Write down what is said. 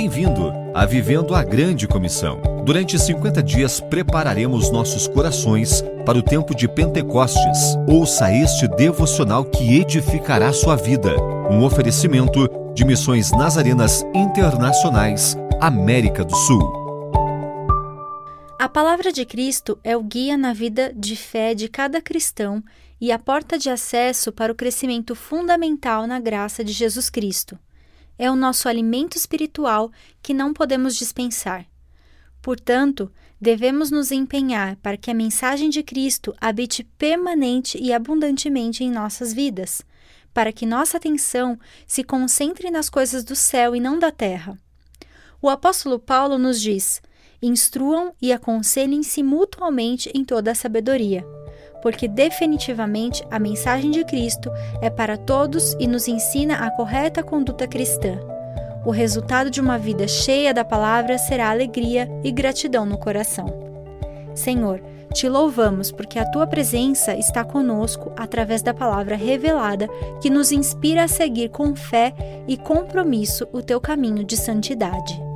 Bem-vindo a Vivendo a Grande Comissão. Durante 50 dias prepararemos nossos corações para o tempo de Pentecostes. Ouça este devocional que edificará sua vida. Um oferecimento de Missões Nazarenas Internacionais, América do Sul. A palavra de Cristo é o guia na vida de fé de cada cristão e a porta de acesso para o crescimento fundamental na graça de Jesus Cristo é o nosso alimento espiritual que não podemos dispensar. Portanto, devemos nos empenhar para que a mensagem de Cristo habite permanente e abundantemente em nossas vidas, para que nossa atenção se concentre nas coisas do céu e não da terra. O apóstolo Paulo nos diz: instruam e aconselhem-se mutuamente em toda a sabedoria porque definitivamente a mensagem de Cristo é para todos e nos ensina a correta conduta cristã. O resultado de uma vida cheia da palavra será alegria e gratidão no coração. Senhor, te louvamos porque a tua presença está conosco através da palavra revelada que nos inspira a seguir com fé e compromisso o teu caminho de santidade.